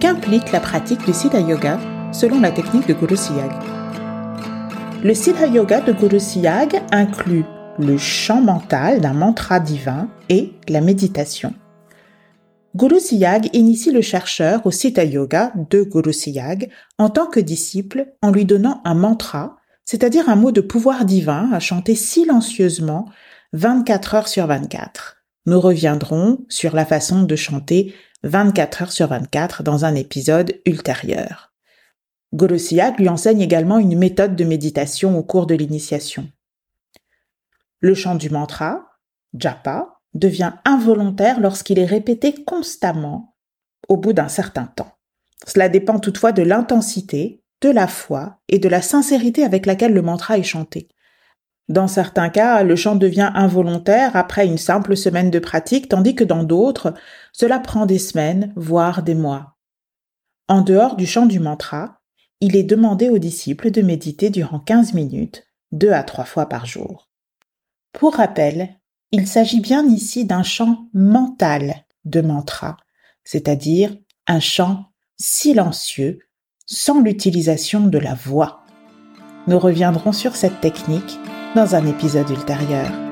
qu'implique la pratique du Siddha Yoga selon la technique de Guru Siyag. Le Siddha Yoga de Guru Siyag inclut le chant mental d'un mantra divin et la méditation. Guru Siyag initie le chercheur au Siddha Yoga de Guru Siyag en tant que disciple en lui donnant un mantra, c'est-à-dire un mot de pouvoir divin à chanter silencieusement 24 heures sur 24. Nous reviendrons sur la façon de chanter 24 heures sur 24 dans un épisode ultérieur. Siyag lui enseigne également une méthode de méditation au cours de l'initiation. Le chant du mantra, japa, devient involontaire lorsqu'il est répété constamment au bout d'un certain temps. Cela dépend toutefois de l'intensité, de la foi et de la sincérité avec laquelle le mantra est chanté. Dans certains cas, le chant devient involontaire après une simple semaine de pratique, tandis que dans d'autres, cela prend des semaines, voire des mois. En dehors du chant du mantra, il est demandé aux disciples de méditer durant 15 minutes, deux à trois fois par jour. Pour rappel, il s'agit bien ici d'un chant mental de mantra, c'est-à-dire un chant silencieux, sans l'utilisation de la voix. Nous reviendrons sur cette technique dans un épisode ultérieur.